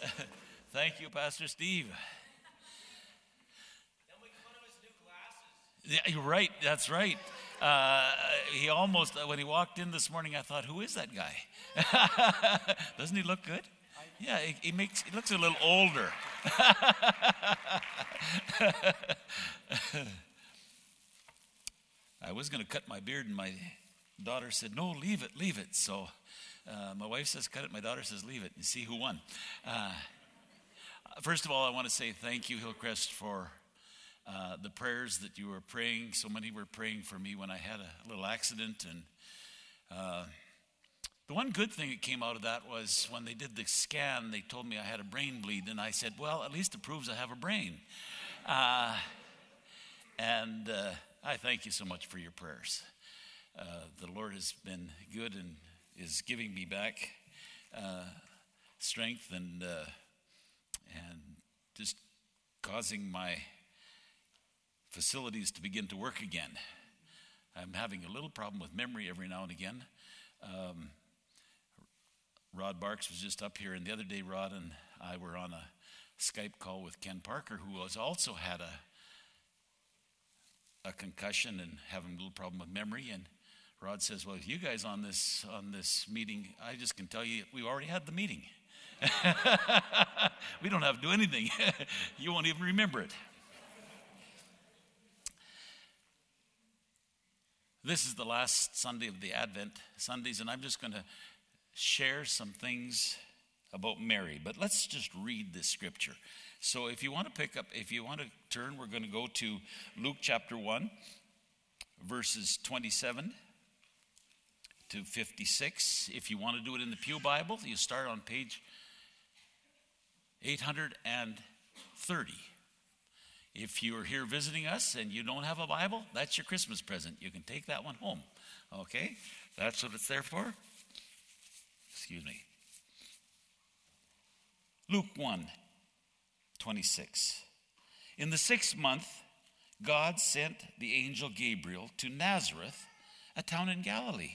Thank you, Pastor Steve. Yeah, you're right. That's right. Uh, he almost, when he walked in this morning, I thought, who is that guy? Doesn't he look good? Yeah, he, he makes, he looks a little older. I was going to cut my beard, and my daughter said, No, leave it, leave it. So uh, my wife says, Cut it. My daughter says, Leave it, and see who won. Uh, first of all, I want to say thank you, Hillcrest, for uh, the prayers that you were praying. So many were praying for me when I had a little accident. And uh, the one good thing that came out of that was when they did the scan, they told me I had a brain bleed. And I said, Well, at least it proves I have a brain. Uh, and I thank you so much for your prayers. The Lord has been good and is giving me back uh, strength and uh, and just causing my facilities to begin to work again. I'm having a little problem with memory every now and again. Um, Rod Barks was just up here, and the other day, Rod and I were on a Skype call with Ken Parker, who has also had a a concussion and having a little problem with memory. And Rod says, "Well, if you guys on this on this meeting, I just can tell you, we already had the meeting. we don't have to do anything. you won't even remember it." This is the last Sunday of the Advent Sundays, and I'm just going to share some things about Mary. But let's just read this scripture. So if you want to pick up, if you want to turn, we're going to go to Luke chapter 1, verses 27 to 56. If you want to do it in the Pew Bible, you start on page 830. If you're here visiting us and you don't have a Bible, that's your Christmas present. You can take that one home. Okay? That's what it's there for. Excuse me. Luke 1 26. In the sixth month, God sent the angel Gabriel to Nazareth, a town in Galilee,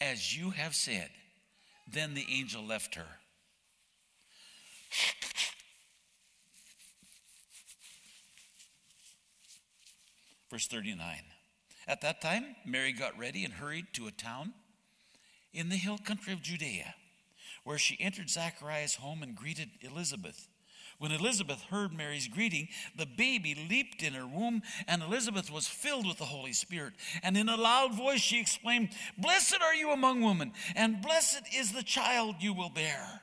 as you have said. Then the angel left her. Verse 39. At that time, Mary got ready and hurried to a town in the hill country of Judea, where she entered Zachariah's home and greeted Elizabeth. When Elizabeth heard Mary's greeting, the baby leaped in her womb, and Elizabeth was filled with the Holy Spirit. And in a loud voice she exclaimed, Blessed are you among women, and blessed is the child you will bear.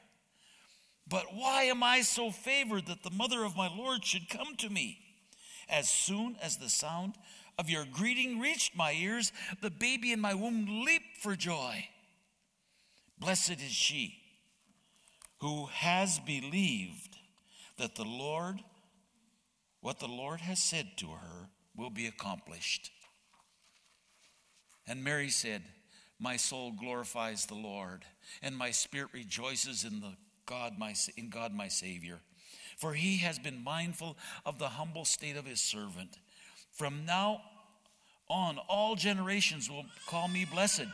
But why am I so favored that the mother of my Lord should come to me? As soon as the sound of your greeting reached my ears, the baby in my womb leaped for joy. Blessed is she who has believed that the Lord, what the Lord has said to her, will be accomplished. And Mary said, My soul glorifies the Lord, and my spirit rejoices in the God my in God my Savior, for he has been mindful of the humble state of his servant. From now on, all generations will call me blessed,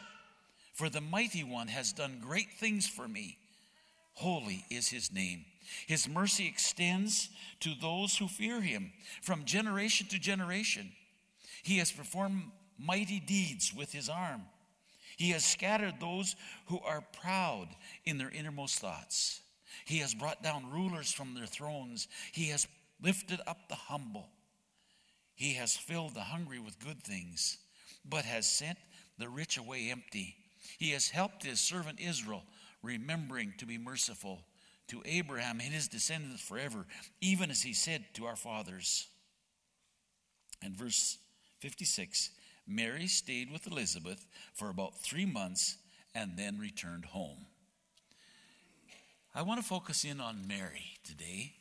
for the mighty one has done great things for me. Holy is his name. His mercy extends to those who fear him from generation to generation. He has performed mighty deeds with his arm. He has scattered those who are proud in their innermost thoughts. He has brought down rulers from their thrones. He has lifted up the humble. He has filled the hungry with good things, but has sent the rich away empty. He has helped his servant Israel, remembering to be merciful to Abraham and his descendants forever, even as he said to our fathers. And verse 56 Mary stayed with Elizabeth for about three months and then returned home. I want to focus in on Mary today,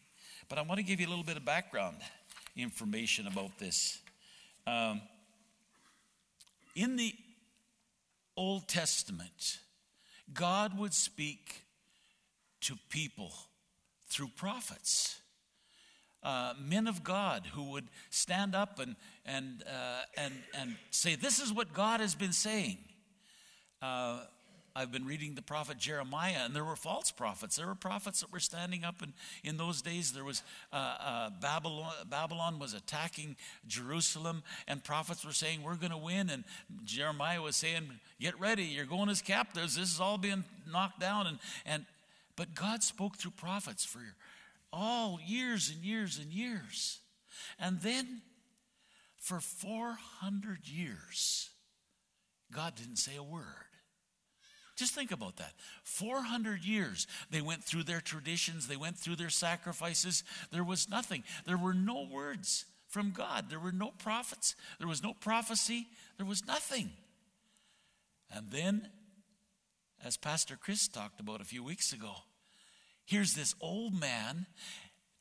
but I want to give you a little bit of background information about this. Um, in the Old Testament, God would speak to people through prophets. Uh, men of God who would stand up and, and, uh, and, and say, This is what God has been saying. Uh, I've been reading the prophet Jeremiah, and there were false prophets. There were prophets that were standing up, and in those days there was uh, uh, Babylon. Babylon was attacking Jerusalem, and prophets were saying, "We're going to win." And Jeremiah was saying, "Get ready, you're going as captives. This is all being knocked down." And and but God spoke through prophets for all years and years and years, and then for 400 years, God didn't say a word. Just think about that. 400 years they went through their traditions, they went through their sacrifices. There was nothing. There were no words from God. There were no prophets. There was no prophecy. There was nothing. And then, as Pastor Chris talked about a few weeks ago, here's this old man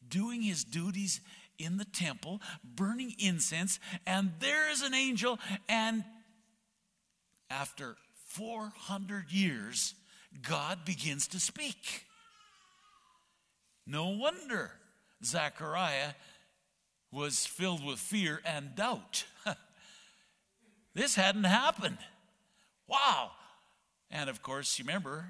doing his duties in the temple, burning incense, and there is an angel, and after 400 years, God begins to speak. No wonder Zechariah was filled with fear and doubt. this hadn't happened. Wow. And of course, you remember,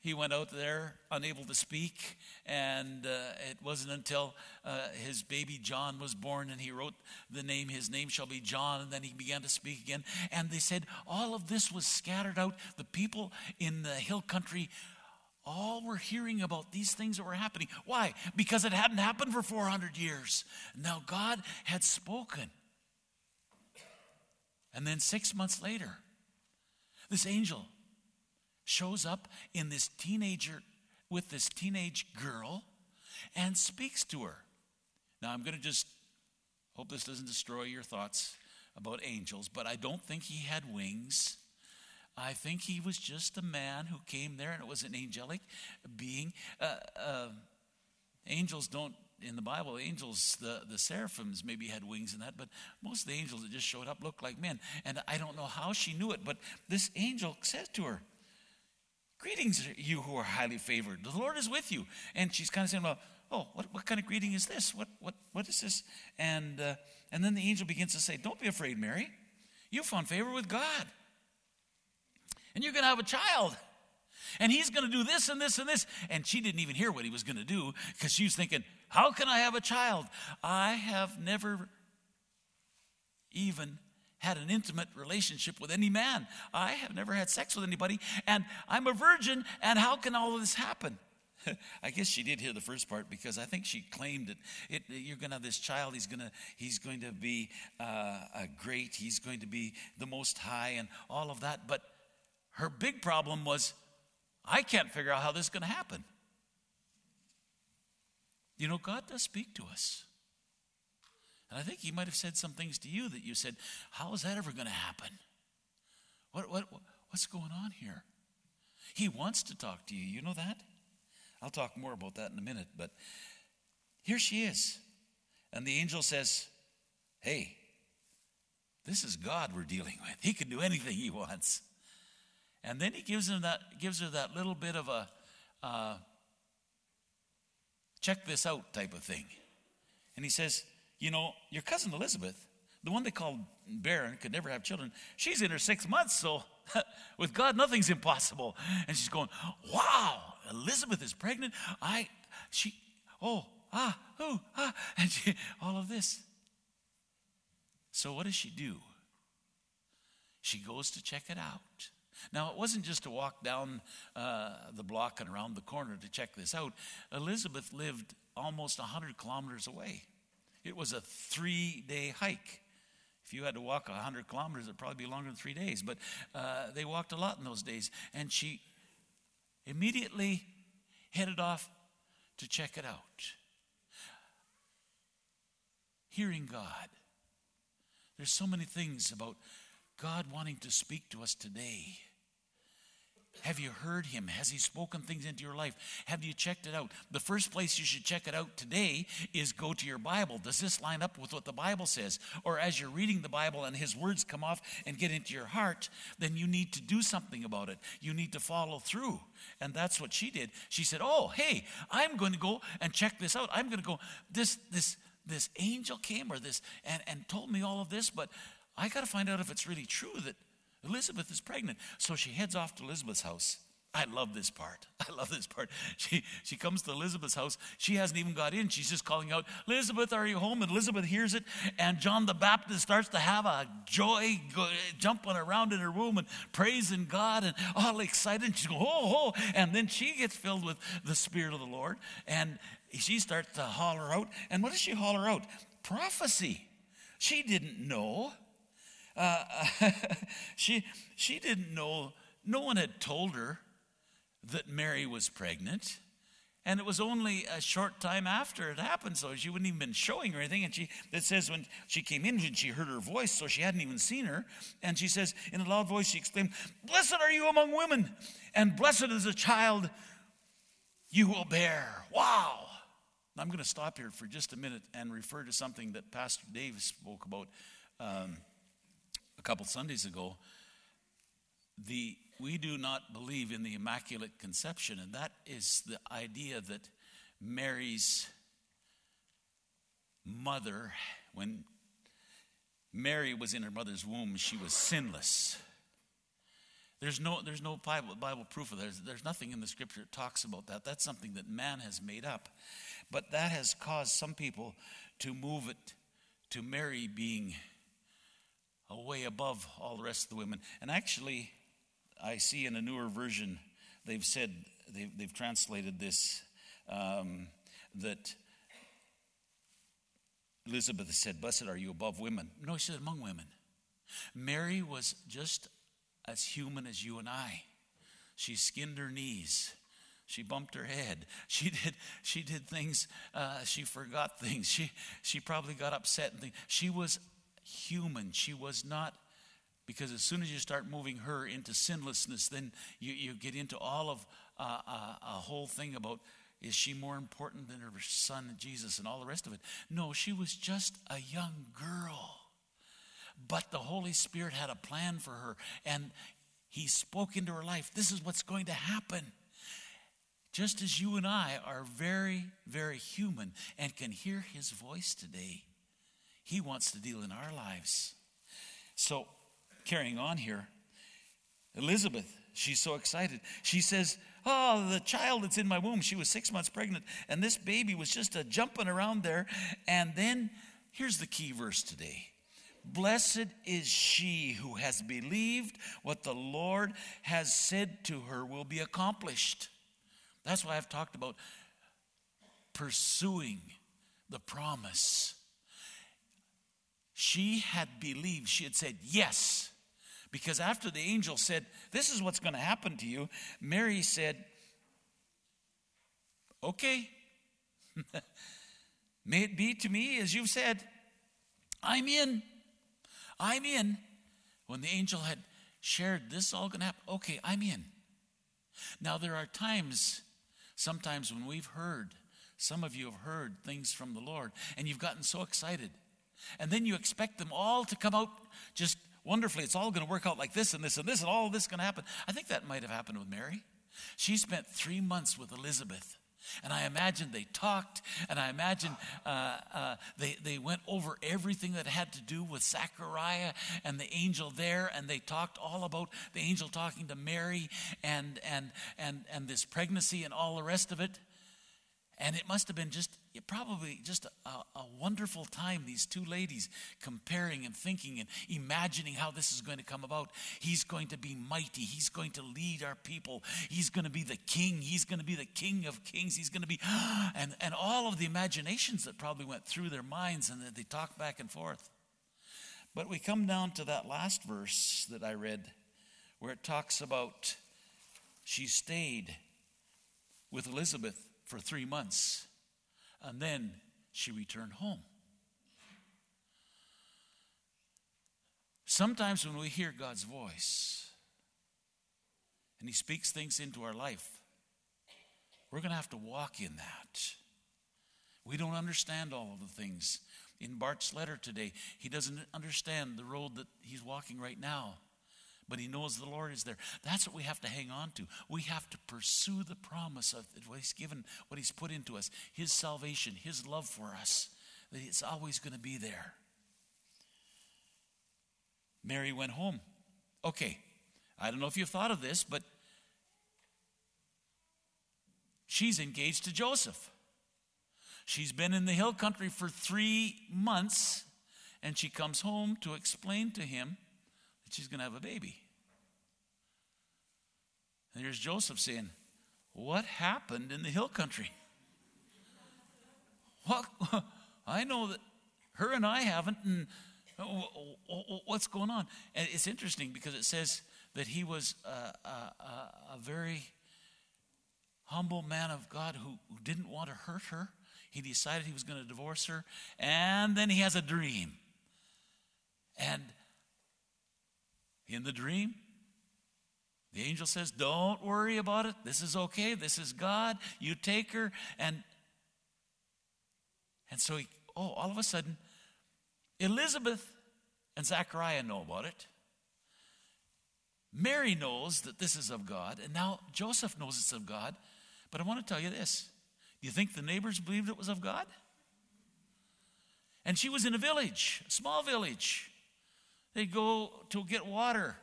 he went out there unable to speak, and uh, it wasn't until uh, his baby John was born and he wrote the name, his name shall be John, and then he began to speak again. And they said all of this was scattered out. The people in the hill country all were hearing about these things that were happening. Why? Because it hadn't happened for 400 years. Now God had spoken. And then six months later, this angel shows up in this teenager with this teenage girl and speaks to her. Now, I'm going to just hope this doesn't destroy your thoughts about angels, but I don't think he had wings. I think he was just a man who came there and it was an angelic being. Uh, uh, angels don't, in the Bible, angels, the, the seraphims maybe had wings and that, but most of the angels that just showed up looked like men. And I don't know how she knew it, but this angel said to her, Greetings, you who are highly favored. The Lord is with you. And she's kind of saying, Well, oh, what, what kind of greeting is this? What, what, what is this? And, uh, and then the angel begins to say, Don't be afraid, Mary. You found favor with God. And you're going to have a child. And he's going to do this and this and this. And she didn't even hear what he was going to do because she was thinking, How can I have a child? I have never even had an intimate relationship with any man. I have never had sex with anybody, and I'm a virgin, and how can all of this happen? I guess she did hear the first part because I think she claimed it. it you're going to have this child. He's going to he's going to be uh, great. He's going to be the most high and all of that. But her big problem was, I can't figure out how this is going to happen. You know, God does speak to us. And I think he might have said some things to you that you said, How is that ever going to happen? What, what, what's going on here? He wants to talk to you. You know that? I'll talk more about that in a minute. But here she is. And the angel says, Hey, this is God we're dealing with. He can do anything he wants. And then he gives, him that, gives her that little bit of a uh, check this out type of thing. And he says, you know, your cousin Elizabeth the one they called barren, could never have children. She's in her six months, so with God, nothing's impossible. And she's going, wow, Elizabeth is pregnant. I, she, oh, ah, oh, ah, and she, all of this. So what does she do? She goes to check it out. Now, it wasn't just to walk down uh, the block and around the corner to check this out. Elizabeth lived almost 100 kilometers away. It was a three day hike. If you had to walk 100 kilometers, it'd probably be longer than three days. But uh, they walked a lot in those days. And she immediately headed off to check it out. Hearing God. There's so many things about God wanting to speak to us today. Have you heard him? Has he spoken things into your life? Have you checked it out? The first place you should check it out today is go to your Bible. Does this line up with what the Bible says? Or as you're reading the Bible and his words come off and get into your heart, then you need to do something about it. You need to follow through. And that's what she did. She said, "Oh, hey, I'm going to go and check this out. I'm going to go this this this angel came or this and and told me all of this, but I got to find out if it's really true that Elizabeth is pregnant. So she heads off to Elizabeth's house. I love this part. I love this part. She, she comes to Elizabeth's house. She hasn't even got in. She's just calling out, Elizabeth, are you home? And Elizabeth hears it. And John the Baptist starts to have a joy go, jumping around in her room and praising God and all excited. She's going, oh, oh. And then she gets filled with the Spirit of the Lord. And she starts to holler out. And what does she holler out? Prophecy. She didn't know. She, she didn't know, no one had told her that Mary was pregnant. And it was only a short time after it happened, so she wouldn't even been showing or anything. And she it says when she came in, when she heard her voice, so she hadn't even seen her. And she says, in a loud voice, she exclaimed, Blessed are you among women, and blessed is the child you will bear. Wow. I'm going to stop here for just a minute and refer to something that Pastor Dave spoke about. Um, couple Sundays ago, the we do not believe in the Immaculate Conception, and that is the idea that Mary's mother, when Mary was in her mother's womb, she was sinless. There's no, there's no Bible, Bible proof of that. There's, there's nothing in the scripture that talks about that. That's something that man has made up. But that has caused some people to move it to Mary being way above all the rest of the women. And actually, I see in a newer version, they've said, they've, they've translated this, um, that Elizabeth said, Blessed are you above women. No, she said, among women. Mary was just as human as you and I. She skinned her knees. She bumped her head. She did, she did things, uh, she forgot things. She, she probably got upset and things. She was human. She was not, because as soon as you start moving her into sinlessness, then you, you get into all of uh, uh, a whole thing about is she more important than her son Jesus and all the rest of it? No, she was just a young girl. But the Holy Spirit had a plan for her, and He spoke into her life. This is what's going to happen. Just as you and I are very, very human and can hear His voice today, he wants to deal in our lives. So, carrying on here, Elizabeth, she's so excited. She says, Oh, the child that's in my womb, she was six months pregnant, and this baby was just a jumping around there. And then here's the key verse today Blessed is she who has believed what the Lord has said to her will be accomplished. That's why I've talked about pursuing the promise she had believed, she had said yes. Because after the angel said, This is what's going to happen to you, Mary said, Okay, may it be to me as you've said. I'm in. I'm in. When the angel had shared this all going to happen, okay, I'm in. Now, there are times, sometimes when we've heard, some of you have heard things from the Lord, and you've gotten so excited and then you expect them all to come out just wonderfully. It's all going to work out like this and this and this, and all this is going to happen. I think that might have happened with Mary. She spent three months with Elizabeth, And I imagine they talked, and I imagine uh, uh, they, they went over everything that had to do with Zachariah and the angel there, and they talked all about the angel talking to Mary and, and, and, and this pregnancy and all the rest of it. And it must have been just probably just a, a, wonderful time, these two ladies comparing and thinking and imagining how this is going to come about. He's going to be mighty. He's going to lead our people. He's going to be the king. He's going to be the king of kings. He's going to be, and, and all of the imaginations that probably went through their minds and that they talked back and forth. But we come down to that last verse that I read where it talks about she stayed with Elizabeth for three months, and then she returned home. Sometimes when we hear God's voice and He speaks things into our life, we're going to have to walk in that. We don't understand all of the things. In Bart's letter today, he doesn't understand the road that he's walking right now but he knows the Lord is there. That's what we have to hang on to. We have to pursue the promise of what he's given, what he's put into us, his salvation, his love for us, that it's always going to be there. Mary went home. Okay, I don't know if you've thought of this, but she's engaged to Joseph. She's been in the hill country for three months, and she comes home to explain to him she's going to have a baby. And here's Joseph saying, What happened in the hill country? What? I know that her and I haven't, and uh, what's going on? And it's interesting because it says that he was a, a, a very humble man of God who, who didn't want to hurt her. He decided he was going to divorce her, and then he has a dream. And in the dream, the angel says, Don't worry about it. This is okay. This is God. You take her. And, and so, he, oh, all of a sudden, Elizabeth and Zachariah know about it. Mary knows that this is of God. And now Joseph knows it's of God. But I want to tell you this do you think the neighbors believed it was of God? And she was in a village, a small village. They'd go to get water.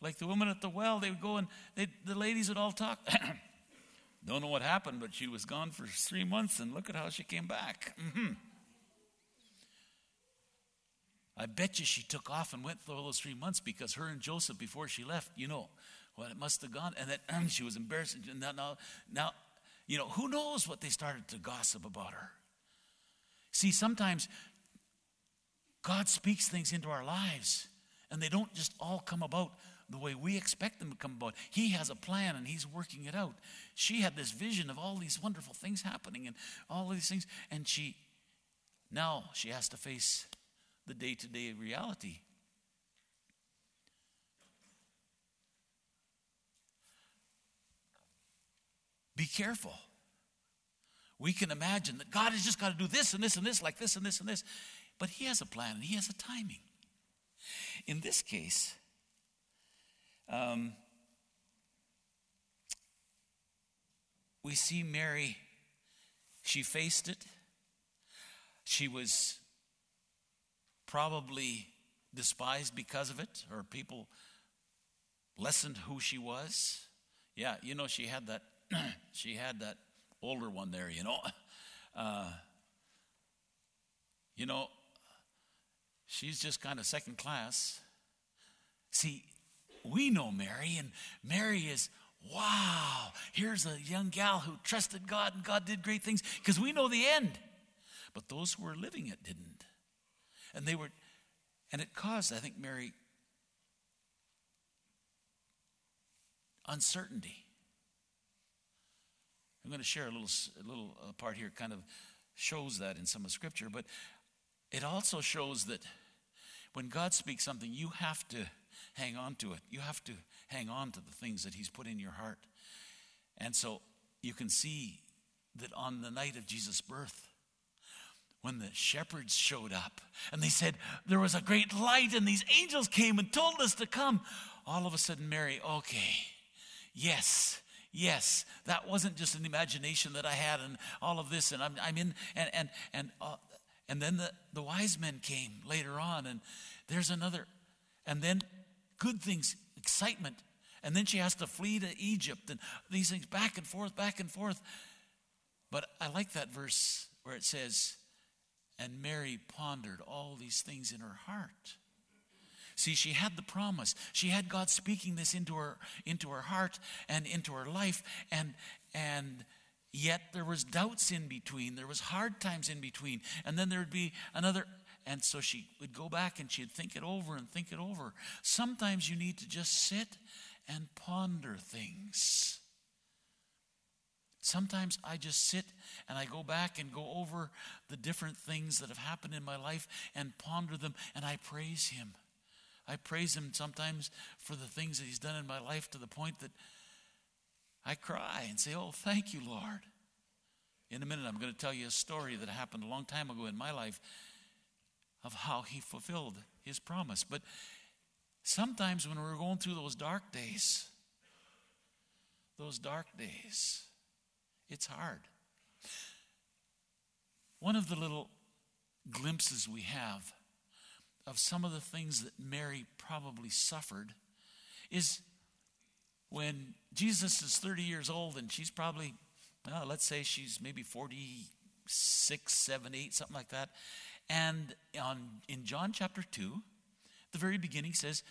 Like the woman at the well, they would go and the ladies would all talk. Don't know what happened, but she was gone for three months, and look at how she came back. Mm-hmm. I bet you she took off and went through all those three months because her and Joseph, before she left, you know, what it must have gone. And um, she was embarrassed. Now, now, now, you know, who knows what they started to gossip about her? See, sometimes God speaks things into our lives, and they don't just all come about the way we expect them to come about. He has a plan and He's working it out. She had this vision of all these wonderful things happening and all these things, and she now she has to face the day to day reality. Be careful. We can imagine that God has just got to do this and this and this, like this and this and this. But he has a plan and he has a timing. In this case, um, we see Mary, she faced it. She was probably despised because of it, or people lessened who she was. Yeah, you know, she had that, she had that older one there, you know. Uh, you know, She's just kind of second class. See, we know Mary, and Mary is, wow, here's a young gal who trusted God and God did great things because we know the end. But those who were living it didn't. And they were, and it caused, I think, Mary uncertainty. I'm going to share a little, a little uh, part here, kind of shows that in some of Scripture, but it also shows that when God speaks something, you have to hang on to it. You have to hang on to the things that He's put in your heart. And so you can see that on the night of Jesus' birth, when the shepherds showed up and they said, There was a great light, and these angels came and told us to come. All of a sudden, Mary, okay, yes, Yes, that wasn't just an imagination that I had and all of this, and I'm, I'm in, and, and, and, uh, and then the, the wise men came later on, and there's another, and then good things, excitement. And then she has to flee to Egypt and these things back and forth, back and forth. But I like that verse where it says, and Mary pondered all these things in her heart. See, she had the promise. She had God speaking this into her into her heart and into her life and and yet there was doubts in between. There was hard times in between. And then there'd be another and so she would go back and she'd think it over and think it over. Sometimes you need to just sit and ponder things. Sometimes I just sit and I go back and go over the different things that have happened in my life and ponder them and I praise Him. I praise Him sometimes for the things that He's done in my life to the point that I cry and say, Oh, thank you, Lord. In a minute, I'm going to tell you a story that happened a long time ago in my life of how He fulfilled His promise. But sometimes when we're going through those dark days, those dark days, it's hard. One of the little glimpses we have of some of the things that Mary probably suffered is when Jesus is 30 years old and she's probably, well, let's say she's maybe 46, 7, 8, something like that. And on, in John chapter 2, the very beginning says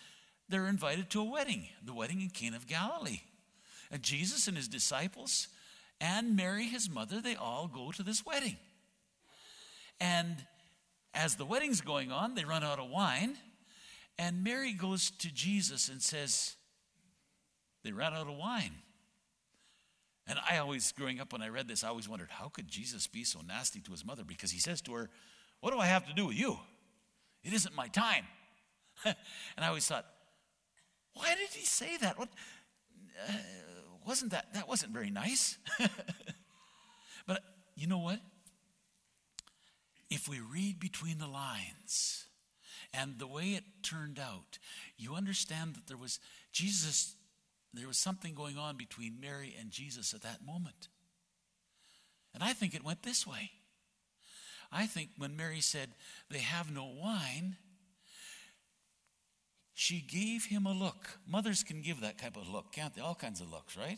they're invited to a wedding, the wedding in Cana of Galilee. And Jesus and his disciples and Mary, his mother, they all go to this wedding. And as the wedding's going on, they run out of wine. And Mary goes to Jesus and says, They ran out of wine. And I always, growing up when I read this, I always wondered, how could Jesus be so nasty to his mother? Because he says to her, What do I have to do with you? It isn't my time. and I always thought, why did he say that? What uh, wasn't that that wasn't very nice? but you know what? If we read between the lines and the way it turned out, you understand that there was Jesus, there was something going on between Mary and Jesus at that moment. And I think it went this way. I think when Mary said, They have no wine, she gave him a look. Mothers can give that type of look, can't they? All kinds of looks, right?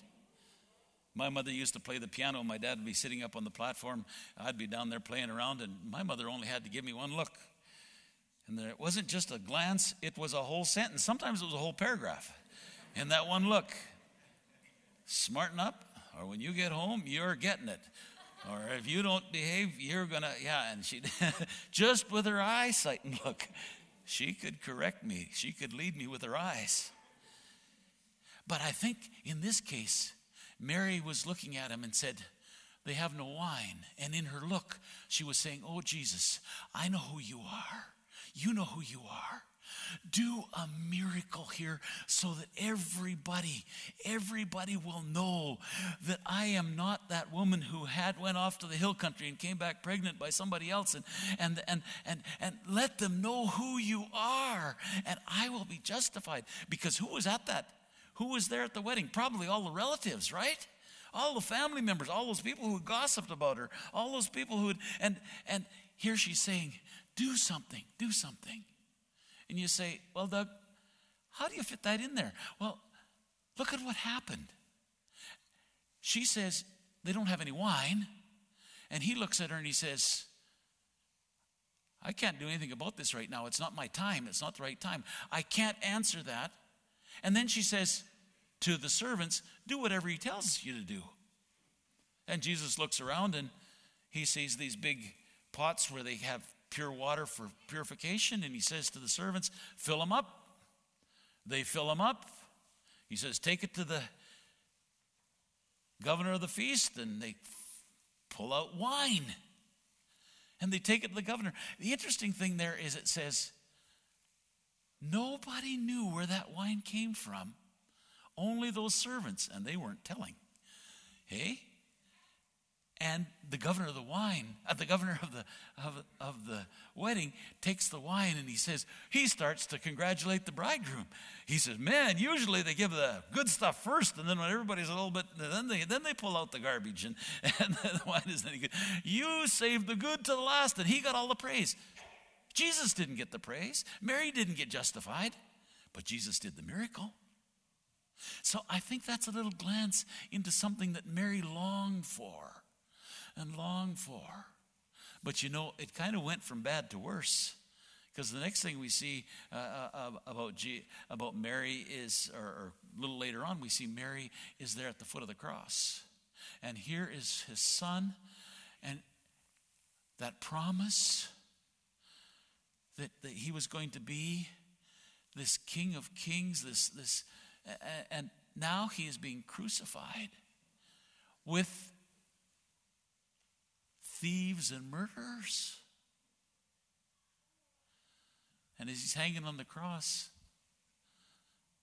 My mother used to play the piano. My dad would be sitting up on the platform. I'd be down there playing around, and my mother only had to give me one look. And there, it wasn't just a glance, it was a whole sentence. Sometimes it was a whole paragraph in that one look. Smarten up, or when you get home, you're getting it. Or if you don't behave, you're gonna, yeah. And she, just with her eyesight and look, she could correct me. She could lead me with her eyes. But I think in this case, Mary was looking at him and said, They have no wine. And in her look, she was saying, Oh, Jesus, I know who you are. You know who you are. Do a miracle here so that everybody, everybody will know that I am not that woman who had went off to the hill country and came back pregnant by somebody else and and and and, and let them know who you are and I will be justified because who was at that who was there at the wedding? Probably all the relatives, right? All the family members, all those people who gossiped about her, all those people who and, and here she's saying, do something, do something. And you say, well, Doug, how do you fit that in there? Well, look at what happened. She says, they don't have any wine. And he looks at her and he says, I can't do anything about this right now. It's not my time. It's not the right time. I can't answer that. And then she says to the servants, Do whatever he tells you to do. And Jesus looks around and he sees these big pots where they have pure water for purification. And he says to the servants, Fill them up. They fill them up. He says, Take it to the governor of the feast. And they pull out wine. And they take it to the governor. The interesting thing there is it says, Nobody knew where that wine came from, only those servants, and they weren't telling. Hey? And the governor of the wine, uh, the governor of the, of, of the wedding takes the wine and he says, he starts to congratulate the bridegroom. He says, man, usually they give the good stuff first, and then when everybody's a little bit, then they, then they pull out the garbage and, and the wine isn't any good. You saved the good to the last, and he got all the praise. Jesus didn't get the praise. Mary didn't get justified, but Jesus did the miracle. So I think that's a little glance into something that Mary longed for and longed for. But you know, it kind of went from bad to worse. Because the next thing we see uh, uh, about, G, about Mary is, or, or a little later on, we see Mary is there at the foot of the cross. And here is his son, and that promise that, that he was going to be this king of kings, this, this, and now he is being crucified with thieves and murderers. And as he's hanging on the cross,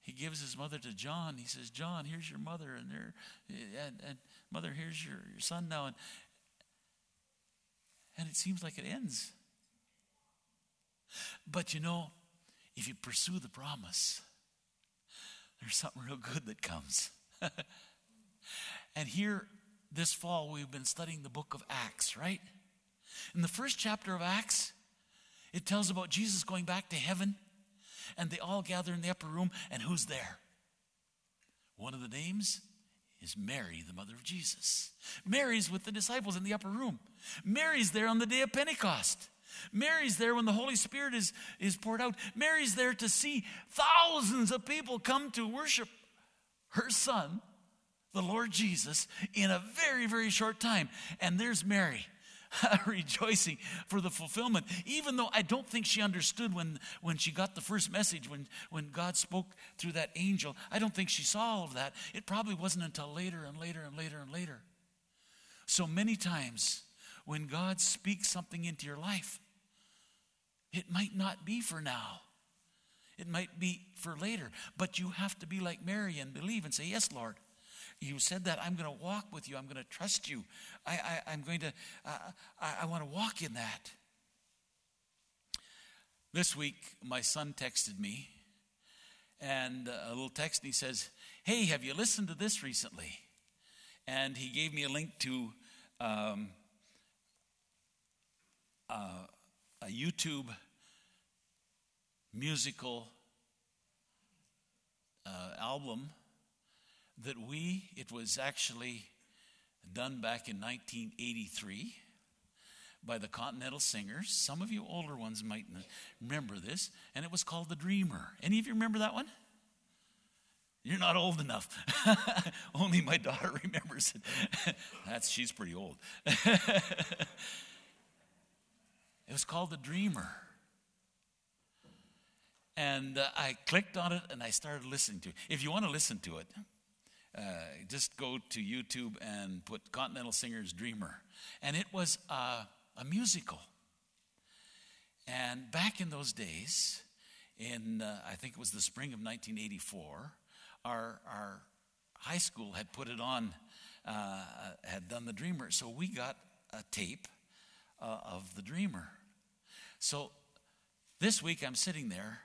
he gives his mother to John. He says, John, here's your mother, and, there, and, and mother, here's your, your son now. And, and it seems like it ends. But you know, if you pursue the promise, there's something real good that comes. and here, this fall, we've been studying the book of Acts, right? In the first chapter of Acts, it tells about Jesus going back to heaven, and they all gather in the upper room, and who's there? One of the names is Mary, the mother of Jesus. Mary's with the disciples in the upper room. Mary's there on the day of Pentecost. Mary's there when the Holy Spirit is, is poured out. Mary's there to see thousands of people come to worship her son, the Lord Jesus, in a very, very short time. And there's Mary. rejoicing for the fulfillment, even though I don't think she understood when, when she got the first message, when, when God spoke through that angel. I don't think she saw all of that. It probably wasn't until later and later and later and later. So many times, when God speaks something into your life, it might not be for now. It might be for later. But you have to be like Mary and believe and say, Yes, Lord. You said that I'm going to walk with you. I'm going to trust you. I, I, am going to, uh, I, I want to walk in that. This week, my son texted me, and a little text, and he says, Hey, have you listened to this recently? And he gave me a link to um, uh, a YouTube musical uh, album that we, it was actually done back in 1983 by the Continental Singers. Some of you older ones might remember this, and it was called The Dreamer. Any of you remember that one? You're not old enough. Only my daughter remembers it. That's she's pretty old. It was called The Dreamer. And uh, I clicked on it and I started listening to it. If you want to listen to it, uh, just go to YouTube and put Continental Singers Dreamer. And it was uh, a musical. And back in those days, in uh, I think it was the spring of 1984, our, our high school had put it on, uh, had done the Dreamer. So we got a tape uh, of the Dreamer. So this week I'm sitting there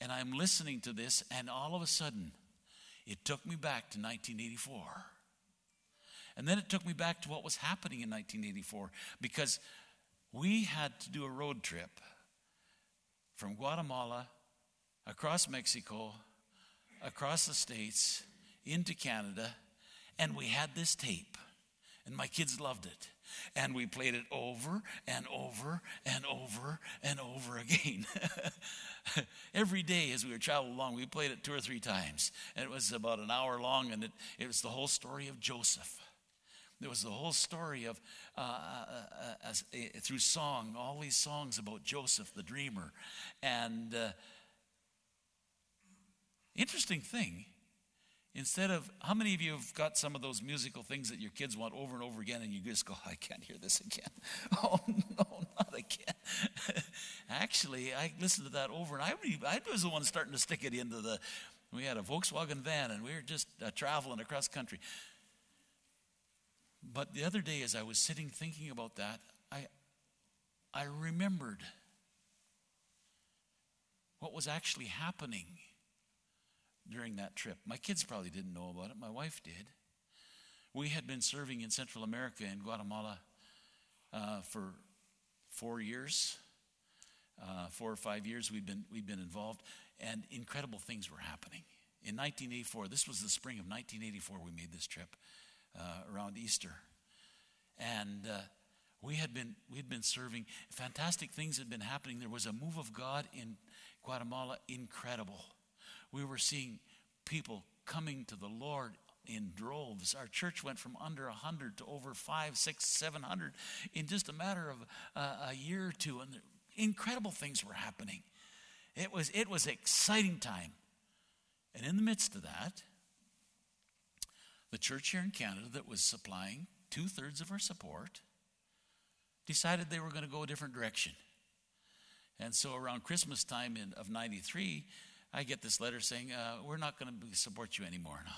and I'm listening to this, and all of a sudden it took me back to 1984. And then it took me back to what was happening in 1984 because we had to do a road trip from Guatemala across Mexico, across the States, into Canada, and we had this tape. And my kids loved it. And we played it over and over and over and over again. Every day as we were traveling along, we played it two or three times. And it was about an hour long, and it, it was the whole story of Joseph. It was the whole story of, uh, uh, uh, uh through song, all these songs about Joseph the dreamer. And uh, interesting thing, Instead of, how many of you have got some of those musical things that your kids want over and over again and you just go, I can't hear this again? Oh, no, not again. Actually, I listened to that over and I, I was the one starting to stick it into the, we had a Volkswagen van and we were just uh, traveling across country. But the other day, as I was sitting thinking about that, I, I remembered what was actually happening during that trip. My kids probably didn't know about it, my wife did. We had been serving in Central America in Guatemala uh, for four years, uh, four or five years we'd been, we'd been involved, and incredible things were happening. In 1984, this was the spring of 1984, we made this trip uh, around Easter. And uh, we had been we had been serving fantastic things had been happening there was a move of god in guatemala incredible we were seeing people coming to the lord in droves. Our church went from under 100 to over 5 6 700 in just a matter of uh, a year or two and incredible things were happening. It was it was exciting time. And in the midst of that the church here in canada that was supplying two-thirds of our support decided they were going to go a different direction. And so around Christmas time in, of 93, I get this letter saying, uh, We're not going to support you anymore.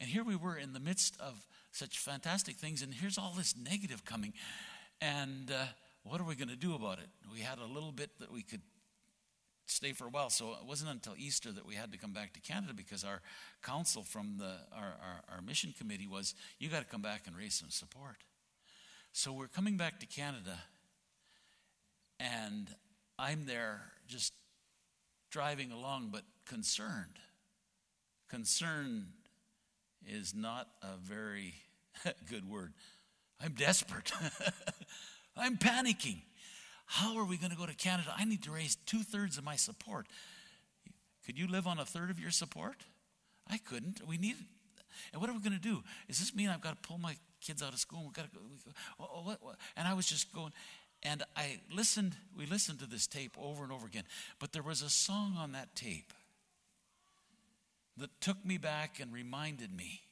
And here we were in the midst of such fantastic things, and here's all this negative coming. And uh, what are we going to do about it? We had a little bit that we could stay for a while. So it wasn't until Easter that we had to come back to Canada because our council from the, our, our, our mission committee was, You got to come back and raise some support. So we're coming back to Canada, and I'm there just driving along, but concerned. Concern is not a very good word. I'm desperate. I'm panicking. How are we going to go to Canada? I need to raise two thirds of my support. Could you live on a third of your support? I couldn't. We need. And what are we going to do? Does this mean I've got to pull my kids out of school. We got to go. Go oh, oh, what, what? And I was just going, and I listened. We listened to this tape over and over again. But there was a song on that tape that took me back and reminded me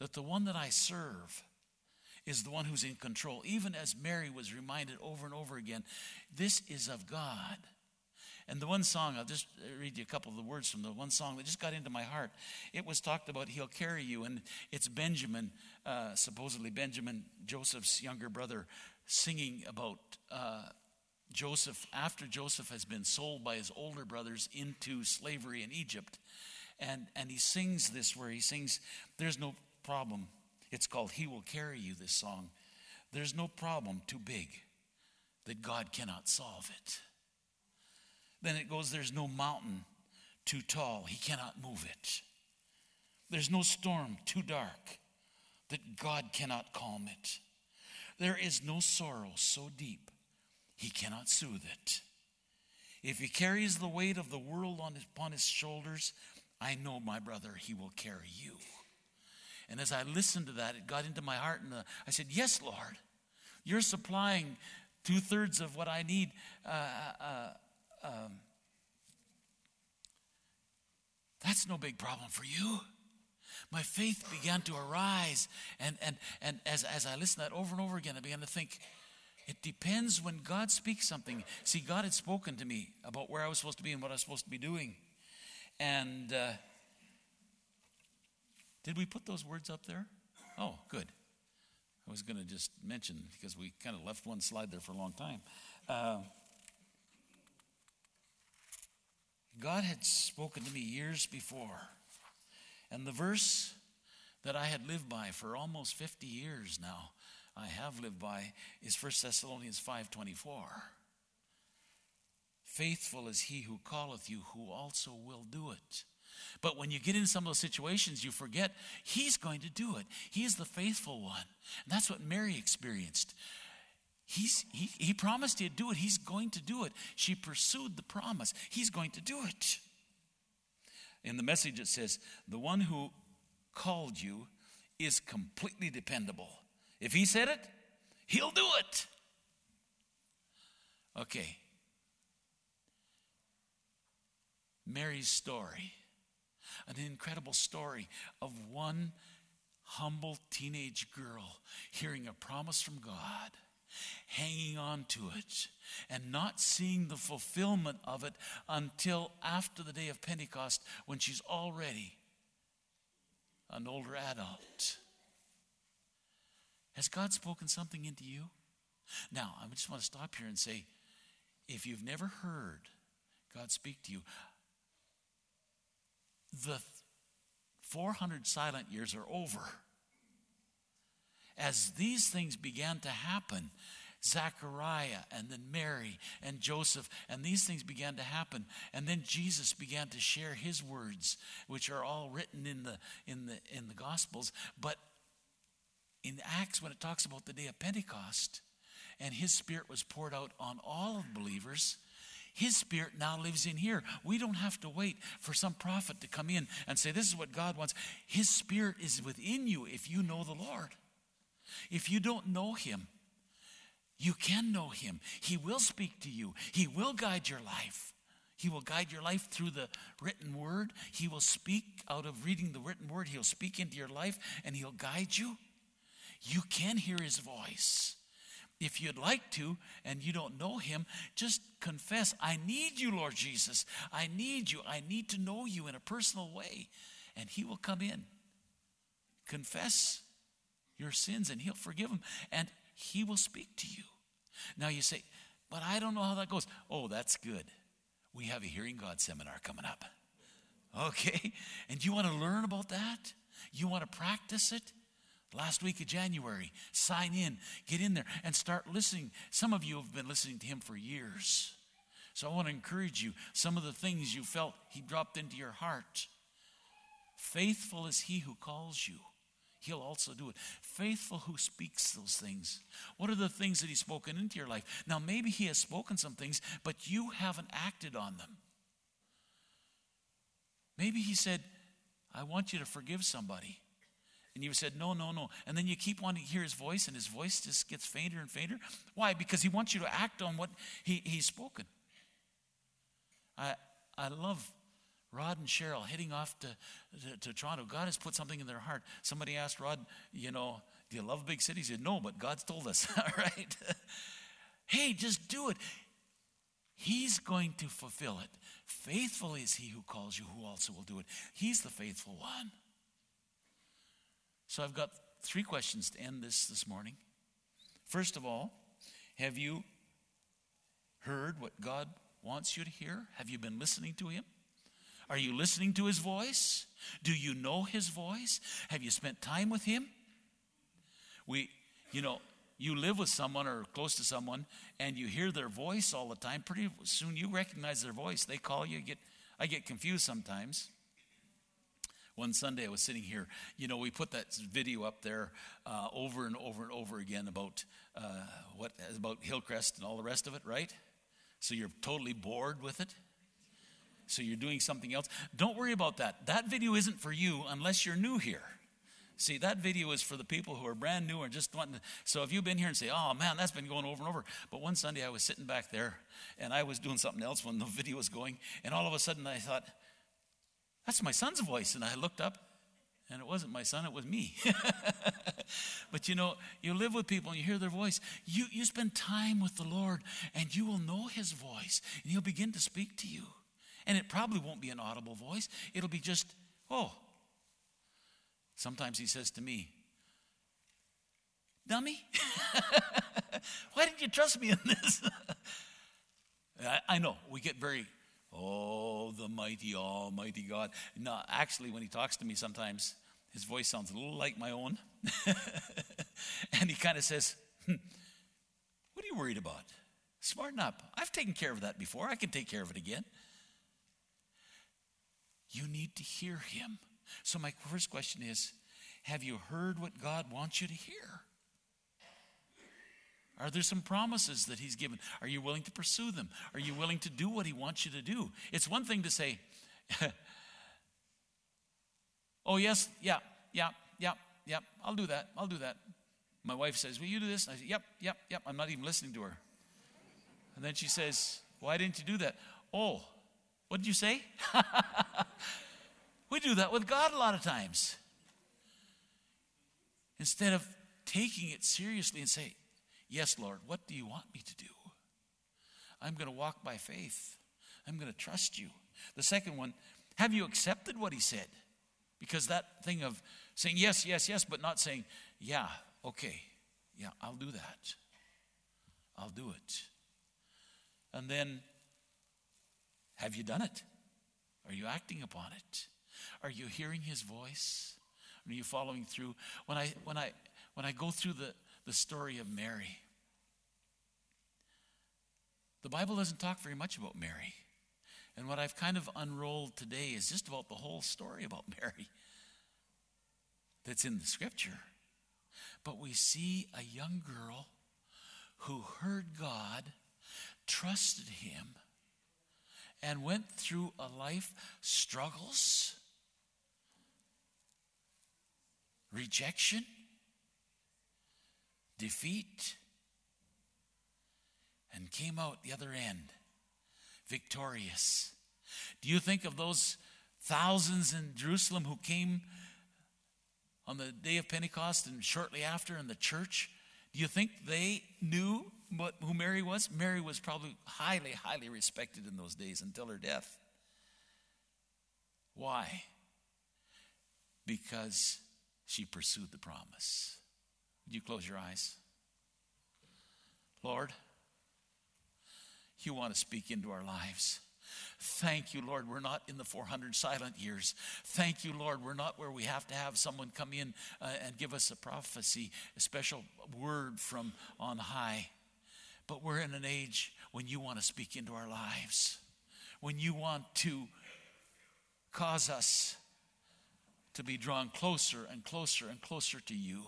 that the one that I serve is the one who's in control. Even as Mary was reminded over and over again, this is of God. And the one song, I'll just read you a couple of the words from the one song that just got into my heart. It was talked about, He'll carry you. And it's Benjamin, uh, supposedly Benjamin, Joseph's younger brother, singing about uh, Joseph after Joseph has been sold by his older brothers into slavery in Egypt. And, and he sings this where he sings, There's no problem. It's called He Will Carry You, this song. There's no problem too big that God cannot solve it. Then it goes, There's no mountain too tall, he cannot move it. There's no storm too dark that God cannot calm it. There is no sorrow so deep he cannot soothe it. If he carries the weight of the world on his, upon his shoulders, I know, my brother, he will carry you. And as I listened to that, it got into my heart, and uh, I said, Yes, Lord, you're supplying two thirds of what I need. Uh, uh, uh um, that's no big problem for you. My faith began to arise. And, and, and as, as I listened to that over and over again, I began to think, it depends when God speaks something. See, God had spoken to me about where I was supposed to be and what I was supposed to be doing. And uh, did we put those words up there? Oh, good. I was going to just mention because we kind of left one slide there for a long time. Uh, God had spoken to me years before. And the verse that I had lived by for almost 50 years now, I have lived by, is 1 Thessalonians 5.24. Faithful is he who calleth you, who also will do it. But when you get in some of those situations, you forget he's going to do it. He is the faithful one. And that's what Mary experienced. He's, he, he promised he'd do it. He's going to do it. She pursued the promise. He's going to do it. In the message, it says, The one who called you is completely dependable. If he said it, he'll do it. Okay. Mary's story, an incredible story of one humble teenage girl hearing a promise from God hanging on to it and not seeing the fulfillment of it until after the day of Pentecost when she's already an older adult. Has God spoken something into you? Now, I just want to stop here and say if you've never heard God speak to you, the 400 silent years are over. As these things began to happen, Zachariah and then Mary and Joseph, and these things began to happen. And then Jesus began to share his words, which are all written in the, in the, in the Gospels. But in Acts, when it talks about the day of Pentecost, and his spirit was poured out on all of believers, his spirit now lives in here. We don't have to wait for some prophet to come in and say, This is what God wants. His spirit is within you if you know the Lord. If you don't know him, you can know him. He will speak to you, he will guide your life. He will guide your life through the written word. He will speak out of reading the written word. He'll speak into your life and he'll guide you. You can hear his voice. If you'd like to and you don't know him, just confess, I need you, Lord Jesus. I need you. I need to know you in a personal way. And he will come in. Confess your sins and he'll forgive them and he will speak to you. Now you say, but I don't know how that goes. Oh, that's good. We have a Hearing God seminar coming up. Okay? And you want to learn about that? You want to practice it? last week of January. Sign in, get in there, and start listening. Some of you have been listening to him for years. So I want to encourage you. Some of the things you felt he dropped into your heart. Faithful is he who calls you. He'll also do it. Faithful who speaks those things. What are the things that he's spoken into your life? Now, maybe he has spoken some things, but you haven't acted on them. Maybe he said, I want you to forgive somebody. And you said, no, no, no. And then you keep wanting to hear his voice, and his voice just gets fainter and fainter. Why? Because he wants you to act on what he, he's spoken. I, I love Rod and Cheryl heading off to, to, to, Toronto. God has put something in their heart. Somebody asked Rod, you know, do you love big cities? He said, no, but God's told us, all right? hey, just do it. He's going to fulfill it. Faithful is he who calls you, who also will do it. He's the faithful one. So I've got three questions to end this this morning. First of all, have you heard what God wants you to hear? Have you been listening to Him? Are you listening to His voice? Do you know His voice? Have you spent time with Him? We, you know, you live with someone or close to someone and you hear their voice all the time, pretty soon you recognize their voice. They call you, get I get confused sometimes. One Sunday I was sitting here, you know, we put that video up there uh, over and over and over again about uh, what about Hillcrest and all the rest of it, right? So you're totally bored with it. So you're doing something else. Don't worry about that. That video isn't for you unless you're new here. See, that video is for the people who are brand new or just wanting to. So if you've been here and say, oh man, that's been going over and over. But one Sunday I was sitting back there and I was doing something else when the video was going. And all of a sudden I thought, that's my son's voice. And I looked up, and it wasn't my son, it was me. but you know, you live with people and you hear their voice. You, you spend time with the Lord, and you will know his voice, and he'll begin to speak to you. And it probably won't be an audible voice, it'll be just, oh. Sometimes he says to me, Dummy, why didn't you trust me in this? I, I know we get very Oh, the mighty, almighty God. No, actually, when he talks to me sometimes, his voice sounds a little like my own. and he kind of says, hm, What are you worried about? Smarten up. I've taken care of that before. I can take care of it again. You need to hear him. So, my first question is Have you heard what God wants you to hear? Are there some promises that He's given? Are you willing to pursue them? Are you willing to do what He wants you to do? It's one thing to say, Oh, yes, yeah, yeah, yeah, yeah, I'll do that, I'll do that. My wife says, Will you do this? I say, Yep, yep, yep. I'm not even listening to her. And then she says, Why didn't you do that? Oh, what did you say? we do that with God a lot of times. Instead of taking it seriously and say, Yes, Lord, what do you want me to do? I'm going to walk by faith. I'm going to trust you. The second one, have you accepted what he said? Because that thing of saying yes, yes, yes, but not saying, yeah, okay, Yeah, I'll do that. I'll do it. And then, have you done it? Are you acting upon it? Are you hearing his voice? Are you following through? When I when I when I go through the, the story of Mary, the Bible doesn't talk very much about Mary. And what I've kind of unrolled today is just about the whole story about Mary that's in the scripture. But we see a young girl who heard God, trusted Him, and went through a life struggles, rejection, defeat, and came out the other end victorious. Do you think of those thousands in Jerusalem who came on the day of Pentecost and shortly after in the church? Do you think they knew what, who Mary was? Mary was probably highly, highly respected in those days until her death. Why? Because she pursued the promise. Would you close your eyes? Lord, you want to speak into our lives. Thank you, Lord, we're not in the 400 silent years. Thank you, Lord, we're not where we have to have someone come in uh, and give us a prophecy, a special word from on high. But we're in an age when you want to speak into our lives, when you want to cause us to be drawn closer and closer and closer to you.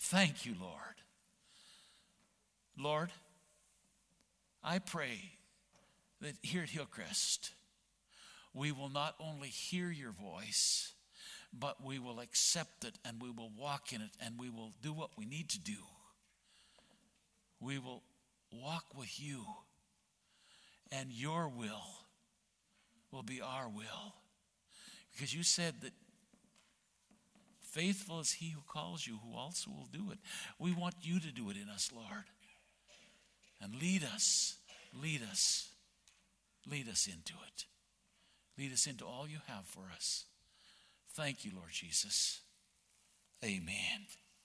Thank you, Lord. Lord, I pray that here at Hillcrest, we will not only hear your voice, but we will accept it and we will walk in it and we will do what we need to do. We will walk with you, and your will will be our will. Because you said that faithful is he who calls you, who also will do it. We want you to do it in us, Lord. And lead us, lead us, lead us into it. Lead us into all you have for us. Thank you, Lord Jesus. Amen.